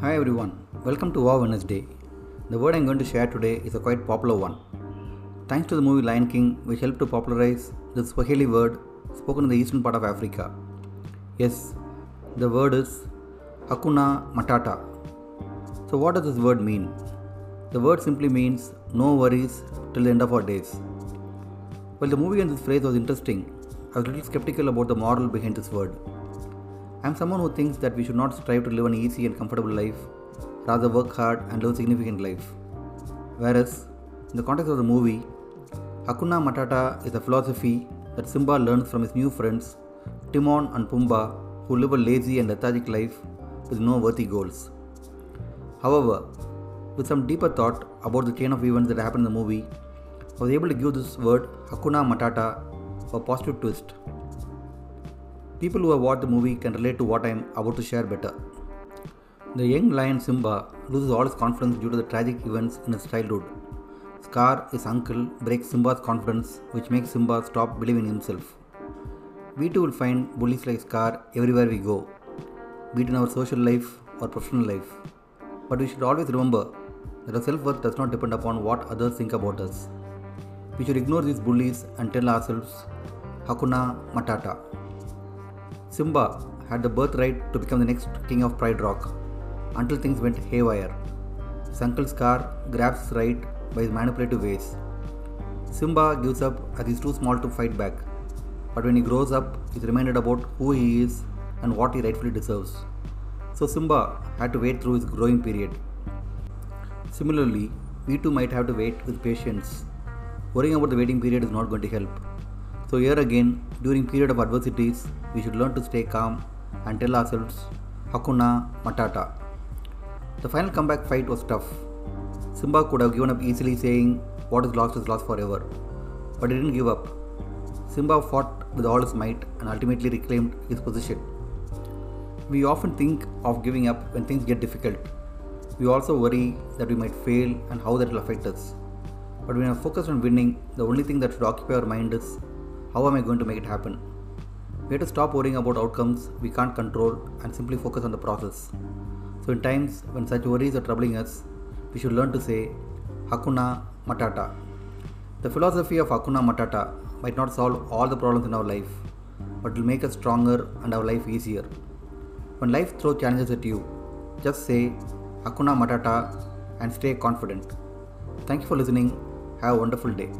Hi everyone, welcome to Wow Wednesday. The word I'm going to share today is a quite popular one. Thanks to the movie Lion King, which helped to popularize the Swahili word spoken in the eastern part of Africa. Yes, the word is Hakuna Matata. So, what does this word mean? The word simply means no worries till the end of our days. While the movie and this phrase was interesting, I was a little skeptical about the moral behind this word. I am someone who thinks that we should not strive to live an easy and comfortable life, rather work hard and live a significant life. Whereas, in the context of the movie, Hakuna Matata is a philosophy that Simba learns from his new friends, Timon and Pumbaa, who live a lazy and lethargic life with no worthy goals. However, with some deeper thought about the chain of events that happened in the movie, I was able to give this word Hakuna Matata a positive twist. People who have watched the movie can relate to what I am about to share better. The young lion Simba loses all his confidence due to the tragic events in his childhood. Scar, his uncle, breaks Simba's confidence, which makes Simba stop believing in himself. We too will find bullies like Scar everywhere we go, be it in our social life or professional life. But we should always remember that our self worth does not depend upon what others think about us. We should ignore these bullies and tell ourselves, Hakuna Matata. Simba had the birthright to become the next king of Pride Rock until things went haywire. His uncle Scar grabs his right by his manipulative ways. Simba gives up as he's too small to fight back, but when he grows up, he's reminded about who he is and what he rightfully deserves. So Simba had to wait through his growing period. Similarly, we too might have to wait with patience. Worrying about the waiting period is not going to help. So here again, during period of adversities, we should learn to stay calm and tell ourselves, Hakuna Matata. The final comeback fight was tough. Simba could have given up easily saying, what is lost is lost forever. But he didn't give up. Simba fought with all his might and ultimately reclaimed his position. We often think of giving up when things get difficult. We also worry that we might fail and how that will affect us. But when we are focused on winning, the only thing that should occupy our mind is how am I going to make it happen? We have to stop worrying about outcomes we can't control and simply focus on the process. So, in times when such worries are troubling us, we should learn to say Hakuna Matata. The philosophy of Hakuna Matata might not solve all the problems in our life, but will make us stronger and our life easier. When life throws challenges at you, just say Hakuna Matata and stay confident. Thank you for listening. Have a wonderful day.